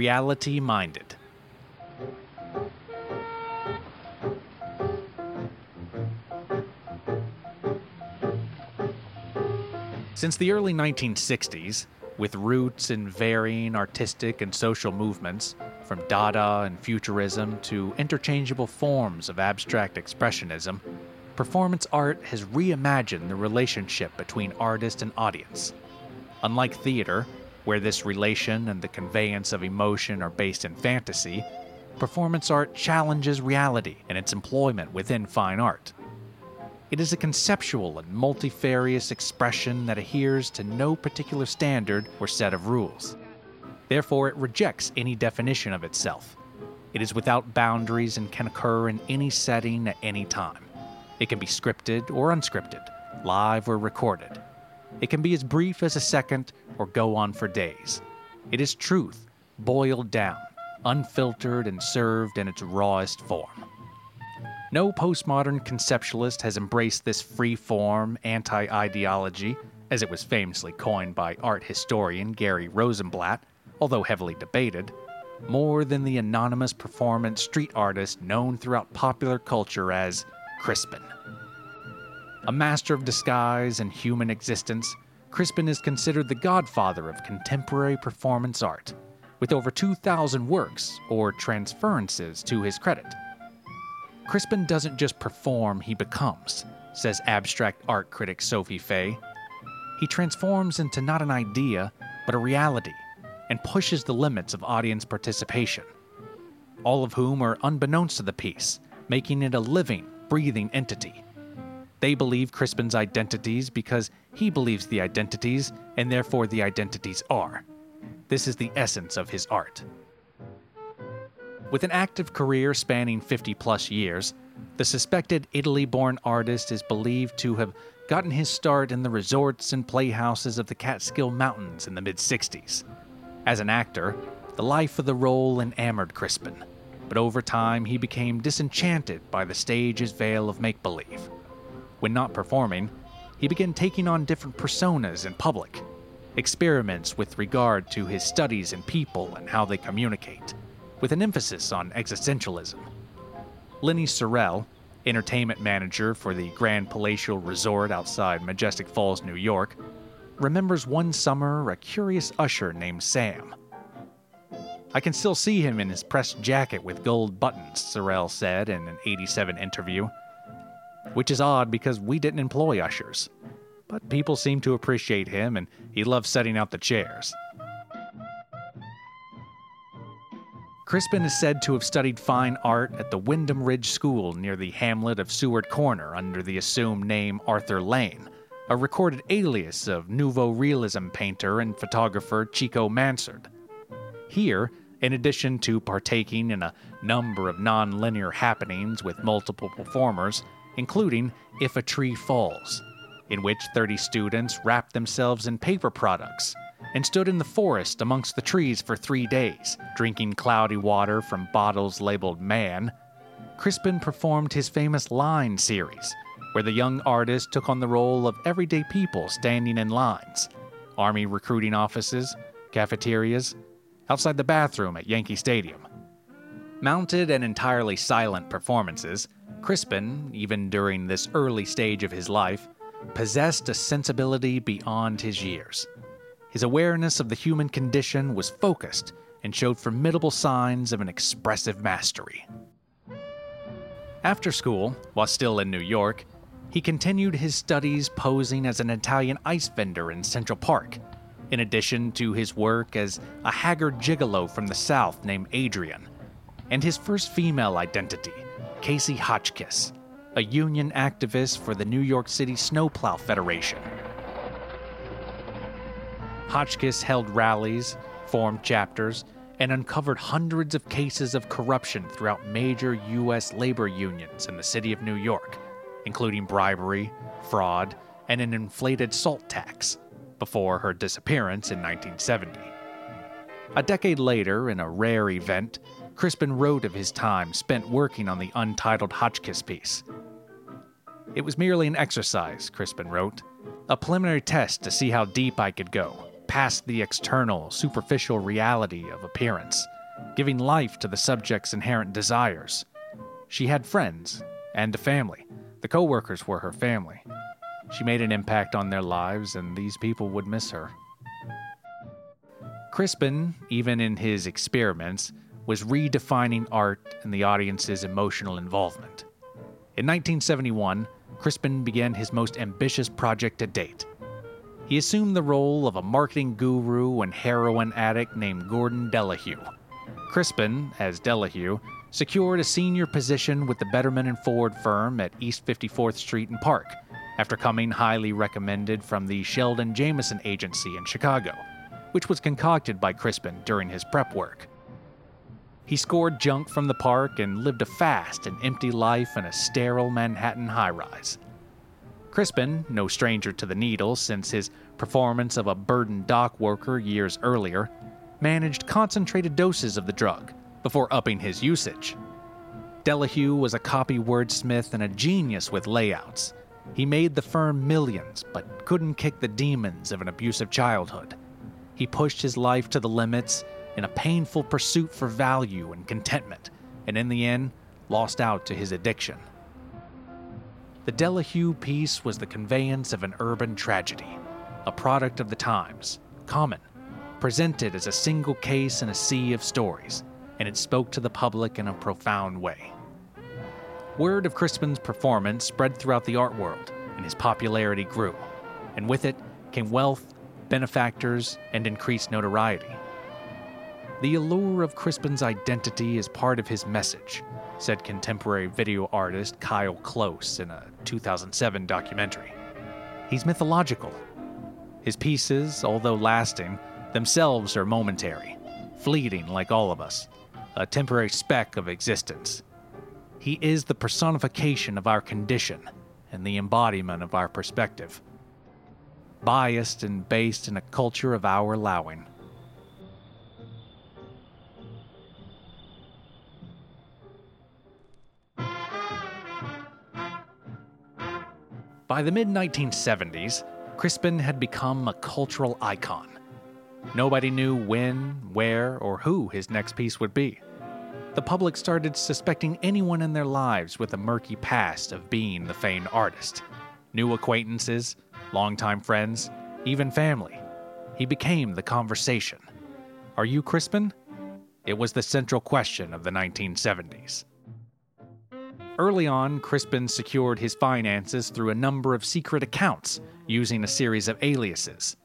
Reality Minded. Since the early 1960s, with roots in varying artistic and social movements, from Dada and Futurism to interchangeable forms of abstract expressionism, performance art has reimagined the relationship between artist and audience. Unlike theater, where this relation and the conveyance of emotion are based in fantasy, performance art challenges reality and its employment within fine art. It is a conceptual and multifarious expression that adheres to no particular standard or set of rules. Therefore, it rejects any definition of itself. It is without boundaries and can occur in any setting at any time. It can be scripted or unscripted, live or recorded. It can be as brief as a second or go on for days. It is truth, boiled down, unfiltered, and served in its rawest form. No postmodern conceptualist has embraced this free form anti ideology, as it was famously coined by art historian Gary Rosenblatt, although heavily debated, more than the anonymous performance street artist known throughout popular culture as Crispin. A master of disguise and human existence, Crispin is considered the godfather of contemporary performance art, with over 2,000 works or transferences to his credit. Crispin doesn't just perform, he becomes, says abstract art critic Sophie Fay. He transforms into not an idea, but a reality, and pushes the limits of audience participation, all of whom are unbeknownst to the piece, making it a living, breathing entity. They believe Crispin's identities because he believes the identities, and therefore the identities are. This is the essence of his art. With an active career spanning 50 plus years, the suspected Italy born artist is believed to have gotten his start in the resorts and playhouses of the Catskill Mountains in the mid 60s. As an actor, the life of the role enamored Crispin, but over time he became disenchanted by the stage's veil of make believe. When not performing, he began taking on different personas in public, experiments with regard to his studies in people and how they communicate with an emphasis on existentialism. Lenny Sorrell, entertainment manager for the Grand Palatial Resort outside Majestic Falls, New York, remembers one summer a curious usher named Sam. I can still see him in his pressed jacket with gold buttons, Sorrell said in an 87 interview. Which is odd because we didn't employ ushers. But people seem to appreciate him and he loves setting out the chairs. Crispin is said to have studied fine art at the Wyndham Ridge School near the hamlet of Seward Corner under the assumed name Arthur Lane, a recorded alias of Nouveau Realism painter and photographer Chico Mansard. Here, in addition to partaking in a number of non-linear happenings with multiple performers, including If a Tree Falls, in which 30 students wrapped themselves in paper products and stood in the forest amongst the trees for three days, drinking cloudy water from bottles labeled man, Crispin performed his famous Line series, where the young artist took on the role of everyday people standing in lines army recruiting offices, cafeterias, outside the bathroom at Yankee Stadium. Mounted and entirely silent performances, Crispin, even during this early stage of his life, possessed a sensibility beyond his years. His awareness of the human condition was focused and showed formidable signs of an expressive mastery. After school, while still in New York, he continued his studies posing as an Italian ice vendor in Central Park, in addition to his work as a haggard gigolo from the South named Adrian, and his first female identity, Casey Hotchkiss, a union activist for the New York City Snowplow Federation. Hotchkiss held rallies, formed chapters, and uncovered hundreds of cases of corruption throughout major U.S. labor unions in the city of New York, including bribery, fraud, and an inflated salt tax, before her disappearance in 1970. A decade later, in a rare event, Crispin wrote of his time spent working on the untitled Hotchkiss piece. It was merely an exercise, Crispin wrote, a preliminary test to see how deep I could go, past the external, superficial reality of appearance, giving life to the subject's inherent desires. She had friends and a family. The co workers were her family. She made an impact on their lives, and these people would miss her. Crispin, even in his experiments, was redefining art and the audience's emotional involvement. In 1971, Crispin began his most ambitious project to date. He assumed the role of a marketing guru and heroin addict named Gordon Delahue. Crispin, as Delahue, secured a senior position with the Betterman and Ford firm at East 54th Street and Park, after coming highly recommended from the Sheldon Jameson Agency in Chicago, which was concocted by Crispin during his prep work. He scored junk from the park and lived a fast and empty life in a sterile Manhattan high rise. Crispin, no stranger to the needle since his performance of a burdened dock worker years earlier, managed concentrated doses of the drug before upping his usage. Delahue was a copy wordsmith and a genius with layouts. He made the firm millions, but couldn't kick the demons of an abusive childhood. He pushed his life to the limits in a painful pursuit for value and contentment, and in the end, lost out to his addiction. The Delahue piece was the conveyance of an urban tragedy, a product of the times, common, presented as a single case in a sea of stories, and it spoke to the public in a profound way. Word of Crispin's performance spread throughout the art world, and his popularity grew, and with it came wealth, benefactors, and increased notoriety. The allure of Crispin's identity is part of his message, said contemporary video artist Kyle Close in a 2007 documentary. He's mythological. His pieces, although lasting, themselves are momentary, fleeting like all of us, a temporary speck of existence. He is the personification of our condition and the embodiment of our perspective. Biased and based in a culture of our allowing. By the mid 1970s, Crispin had become a cultural icon. Nobody knew when, where, or who his next piece would be. The public started suspecting anyone in their lives with a murky past of being the famed artist. New acquaintances, longtime friends, even family. He became the conversation. Are you Crispin? It was the central question of the 1970s. Early on, Crispin secured his finances through a number of secret accounts using a series of aliases.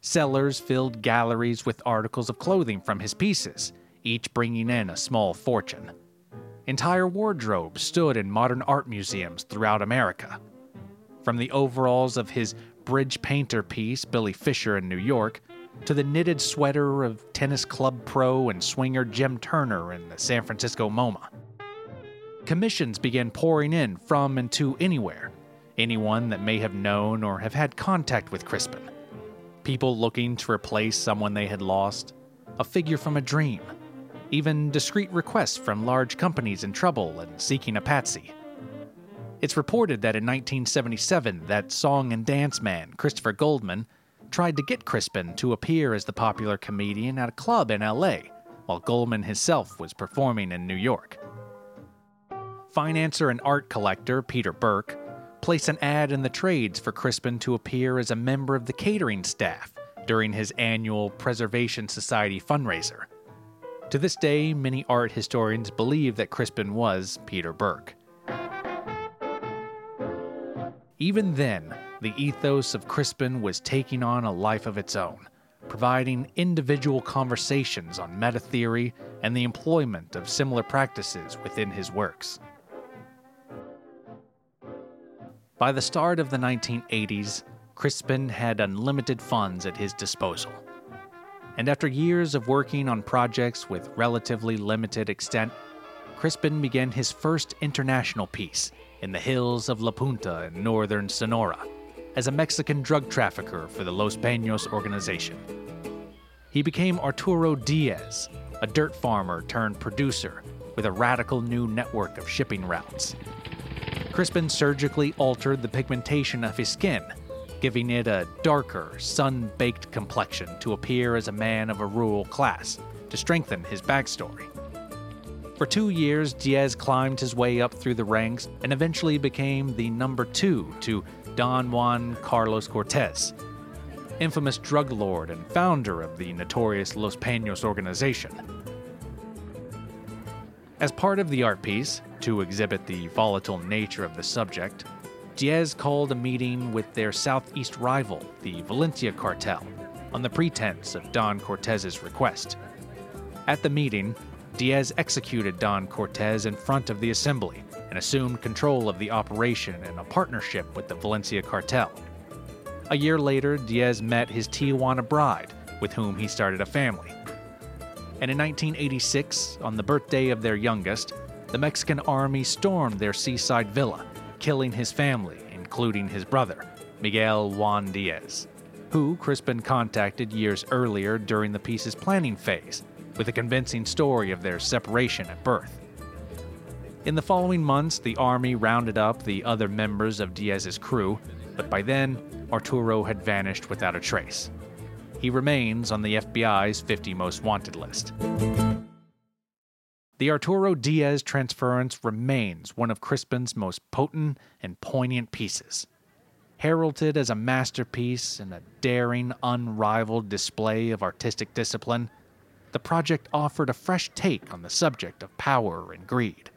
Sellers filled galleries with articles of clothing from his pieces, each bringing in a small fortune. Entire wardrobes stood in modern art museums throughout America. From the overalls of his bridge painter piece, Billy Fisher in New York, to the knitted sweater of tennis club pro and swinger Jim Turner in the San Francisco MoMA commissions began pouring in from and to anywhere, anyone that may have known or have had contact with Crispin. People looking to replace someone they had lost, a figure from a dream, even discreet requests from large companies in trouble and seeking a patsy. It's reported that in 1977, that song and dance man, Christopher Goldman, tried to get Crispin to appear as the popular comedian at a club in LA, while Goldman himself was performing in New York financier and art collector Peter Burke placed an ad in the trades for Crispin to appear as a member of the catering staff during his annual Preservation Society fundraiser. To this day, many art historians believe that Crispin was Peter Burke. Even then, the ethos of Crispin was taking on a life of its own, providing individual conversations on meta theory and the employment of similar practices within his works. By the start of the 1980s, Crispin had unlimited funds at his disposal. And after years of working on projects with relatively limited extent, Crispin began his first international piece in the hills of La Punta in northern Sonora as a Mexican drug trafficker for the Los Peños organization. He became Arturo Diaz, a dirt farmer turned producer with a radical new network of shipping routes. Crispin surgically altered the pigmentation of his skin, giving it a darker, sun baked complexion to appear as a man of a rural class to strengthen his backstory. For two years, Diaz climbed his way up through the ranks and eventually became the number two to Don Juan Carlos Cortez, infamous drug lord and founder of the notorious Los Peños organization. As part of the art piece, to exhibit the volatile nature of the subject, Diaz called a meeting with their southeast rival, the Valencia cartel, on the pretense of Don Cortez's request. At the meeting, Diaz executed Don Cortez in front of the assembly and assumed control of the operation in a partnership with the Valencia cartel. A year later, Diaz met his Tijuana bride, with whom he started a family. And in 1986, on the birthday of their youngest, the Mexican army stormed their seaside villa, killing his family, including his brother, Miguel Juan Diaz, who Crispin contacted years earlier during the piece's planning phase, with a convincing story of their separation at birth. In the following months, the army rounded up the other members of Diaz's crew, but by then, Arturo had vanished without a trace. He remains on the FBI's 50 most wanted list. The Arturo Diaz transference remains one of Crispin's most potent and poignant pieces. Heralded as a masterpiece and a daring, unrivaled display of artistic discipline, the project offered a fresh take on the subject of power and greed.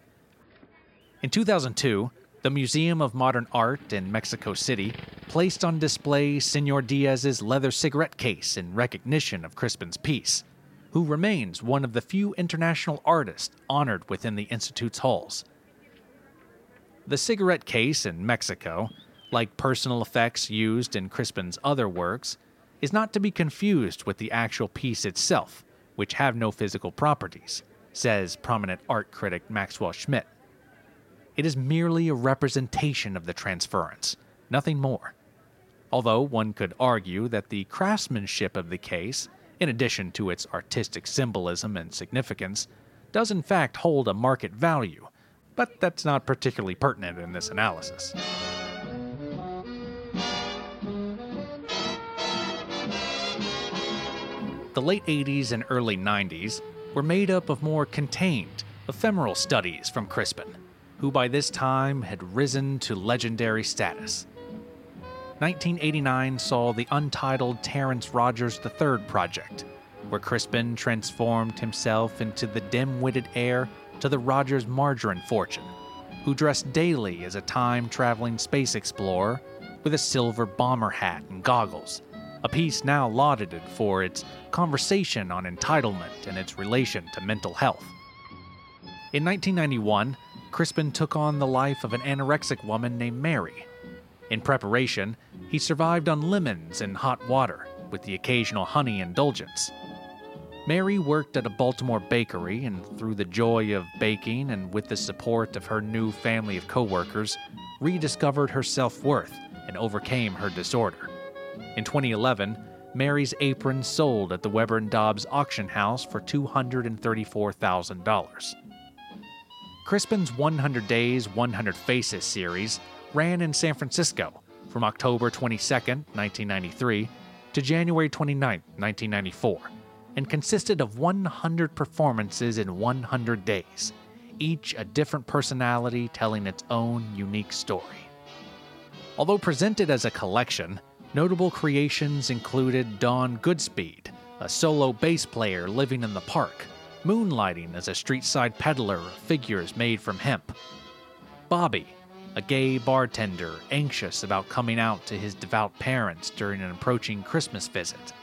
In 2002, the Museum of Modern Art in Mexico City placed on display Senor Diaz's leather cigarette case in recognition of Crispin's piece, who remains one of the few international artists honored within the Institute's halls. The cigarette case in Mexico, like personal effects used in Crispin's other works, is not to be confused with the actual piece itself, which have no physical properties, says prominent art critic Maxwell Schmidt. It is merely a representation of the transference, nothing more. Although one could argue that the craftsmanship of the case, in addition to its artistic symbolism and significance, does in fact hold a market value, but that's not particularly pertinent in this analysis. The late 80s and early 90s were made up of more contained, ephemeral studies from Crispin who by this time had risen to legendary status. 1989 saw the untitled Terrence Rogers III project, where Crispin transformed himself into the dim witted heir to the Rogers margarine fortune, who dressed daily as a time traveling space explorer with a silver bomber hat and goggles, a piece now lauded for its conversation on entitlement and its relation to mental health. In 1991, Crispin took on the life of an anorexic woman named Mary. In preparation, he survived on lemons and hot water, with the occasional honey indulgence. Mary worked at a Baltimore bakery, and through the joy of baking and with the support of her new family of coworkers, rediscovered her self worth and overcame her disorder. In 2011, Mary's apron sold at the Weber and Dobbs auction house for $234,000. Crispin's 100 Days, 100 Faces series ran in San Francisco from October 22, 1993 to January 29, 1994, and consisted of 100 performances in 100 days, each a different personality telling its own unique story. Although presented as a collection, notable creations included Dawn Goodspeed, a solo bass player living in the park, moonlighting as a street side peddler of figures made from hemp. Bobby, a gay bartender anxious about coming out to his devout parents during an approaching Christmas visit.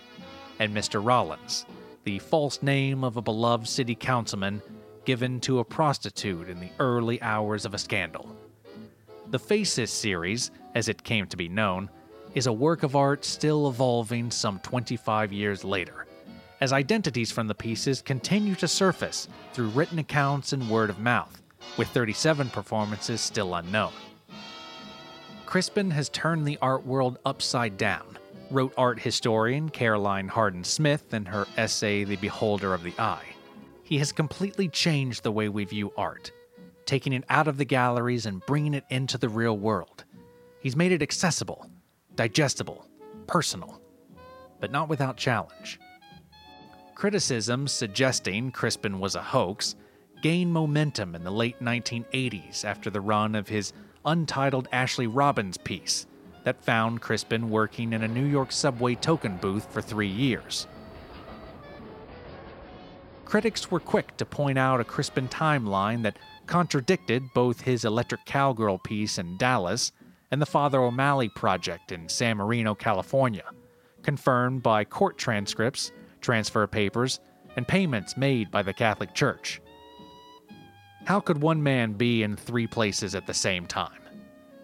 And Mr. Rollins, the false name of a beloved city councilman given to a prostitute in the early hours of a scandal. The Faces series, as it came to be known, is a work of art still evolving some 25 years later, as identities from the pieces continue to surface through written accounts and word of mouth, with 37 performances still unknown. Crispin has turned the art world upside down, wrote art historian Caroline Hardin Smith in her essay The Beholder of the Eye. He has completely changed the way we view art, taking it out of the galleries and bringing it into the real world. He's made it accessible, digestible, personal, but not without challenge. Criticisms suggesting Crispin was a hoax gained momentum in the late 1980s after the run of his untitled Ashley Robbins piece that found Crispin working in a New York subway token booth for three years. Critics were quick to point out a Crispin timeline that contradicted both his Electric Cowgirl piece in Dallas and the Father O'Malley project in San Marino, California, confirmed by court transcripts, transfer papers, and payments made by the Catholic Church. How could one man be in three places at the same time?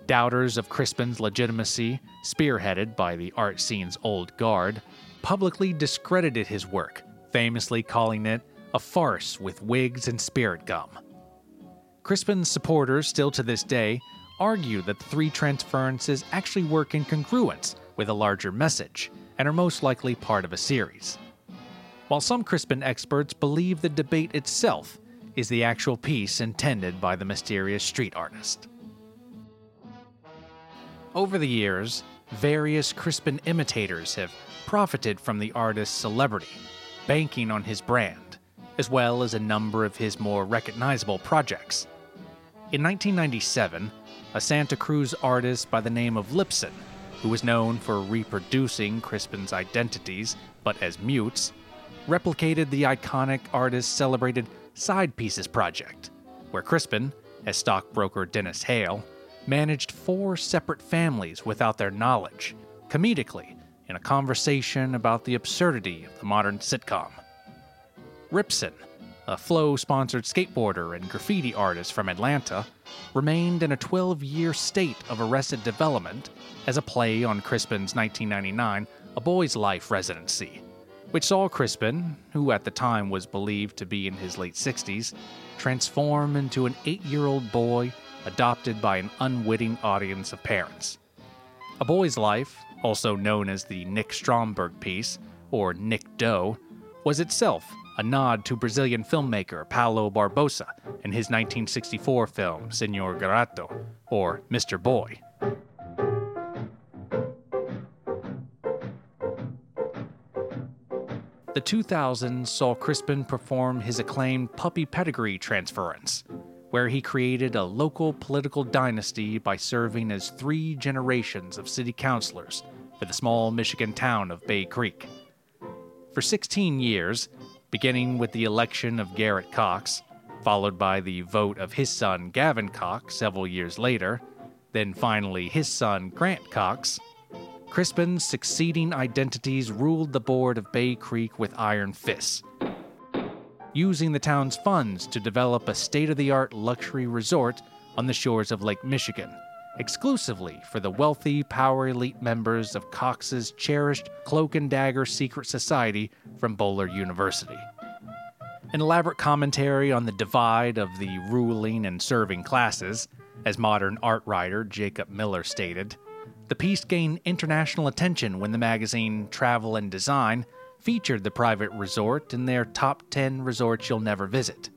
Doubters of Crispin's legitimacy, spearheaded by the art scene's old guard, publicly discredited his work, famously calling it a farce with wigs and spirit gum. Crispin's supporters, still to this day, argue that the three transferences actually work in congruence with a larger message and are most likely part of a series. While some Crispin experts believe the debate itself is the actual piece intended by the mysterious street artist. Over the years, various Crispin imitators have profited from the artist's celebrity, banking on his brand, as well as a number of his more recognizable projects. In 1997, a Santa Cruz artist by the name of Lipson, who was known for reproducing Crispin's identities but as mutes, replicated the iconic artist's celebrated Side Pieces project, where Crispin, as stockbroker Dennis Hale, managed four separate families without their knowledge, comedically, in a conversation about the absurdity of the modern sitcom. Ripson, a Flow sponsored skateboarder and graffiti artist from Atlanta, remained in a 12 year state of arrested development as a play on Crispin's 1999 A Boy's Life residency, which saw Crispin, who at the time was believed to be in his late 60s, transform into an eight year old boy adopted by an unwitting audience of parents. A Boy's Life, also known as the Nick Stromberg piece, or Nick Doe, was itself a nod to Brazilian filmmaker Paulo Barbosa in his 1964 film Senor Garoto, or Mr. Boy. The 2000s saw Crispin perform his acclaimed Puppy Pedigree transference, where he created a local political dynasty by serving as three generations of city councilors for the small Michigan town of Bay Creek. For 16 years, beginning with the election of Garrett Cox, followed by the vote of his son Gavin Cox several years later, then finally his son Grant Cox, Crispin's succeeding identities ruled the board of Bay Creek with iron fists using the town's funds to develop a state of the art luxury resort on the shores of Lake Michigan, exclusively for the wealthy power elite members of Cox's cherished Cloak and Dagger secret society from Bowler University. An elaborate commentary on the divide of the ruling and serving classes, as modern art writer Jacob Miller stated. The piece gained international attention when the magazine Travel and Design featured the private resort in their top 10 resorts you'll never visit.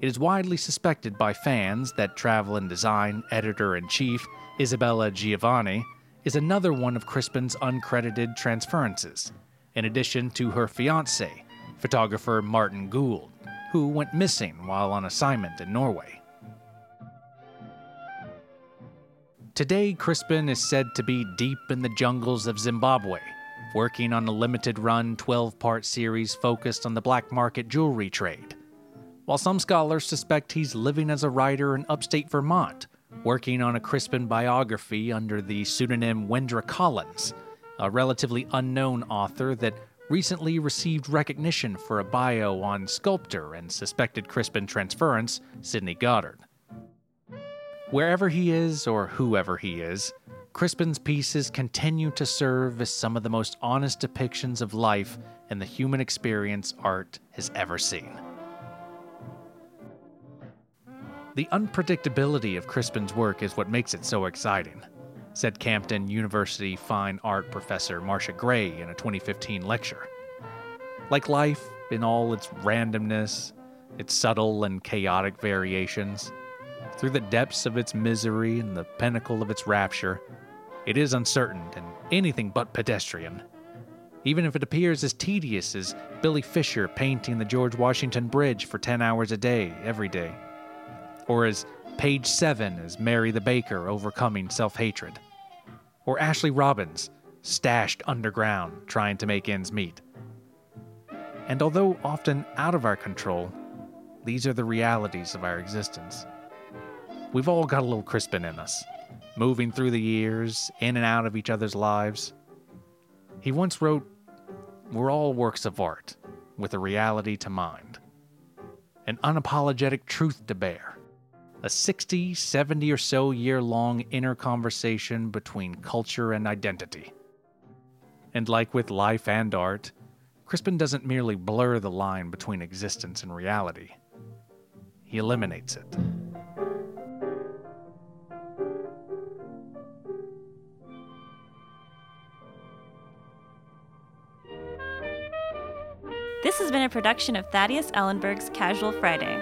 It is widely suspected by fans that Travel and Design editor in chief Isabella Giovanni is another one of Crispin's uncredited transferences, in addition to her fiance, photographer Martin Gould, who went missing while on assignment in Norway. Today, Crispin is said to be deep in the jungles of Zimbabwe working on a limited run 12 part series focused on the black market jewelry trade. While some scholars suspect he's living as a writer in upstate Vermont, working on a Crispin biography under the pseudonym Wendra Collins, a relatively unknown author that recently received recognition for a bio on sculptor and suspected Crispin transference Sidney Goddard. Wherever he is, or whoever he is, Crispin's pieces continue to serve as some of the most honest depictions of life and the human experience art has ever seen. The unpredictability of Crispin's work is what makes it so exciting, said Campton University fine art professor Marcia Gray in a 2015 lecture. Like life, in all its randomness, its subtle and chaotic variations, through the depths of its misery and the pinnacle of its rapture, it is uncertain and anything but pedestrian. Even if it appears as tedious as Billy Fisher painting the George Washington Bridge for 10 hours a day, every day. Or as page 7 as Mary the Baker overcoming self hatred. Or Ashley Robbins, stashed underground trying to make ends meet. And although often out of our control, these are the realities of our existence. We've all got a little Crispin in us moving through the years, in and out of each other's lives. He once wrote, We're all works of art, with a reality to mind, an unapologetic truth to bear, a 60, 70 or so year long inner conversation between culture and identity. And like with life and art, Crispin doesn't merely blur the line between existence and reality, he eliminates it. This has been a production of Thaddeus Ellenberg's Casual Friday.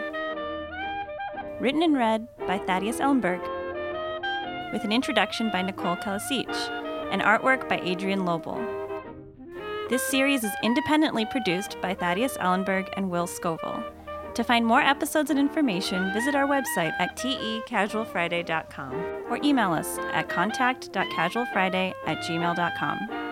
Written and read by Thaddeus Ellenberg, with an introduction by Nicole Kalasich and artwork by Adrian Lobel. This series is independently produced by Thaddeus Ellenberg and Will Scoville. To find more episodes and information, visit our website at tecasualfriday.com or email us at contact.casualfriday at gmail.com.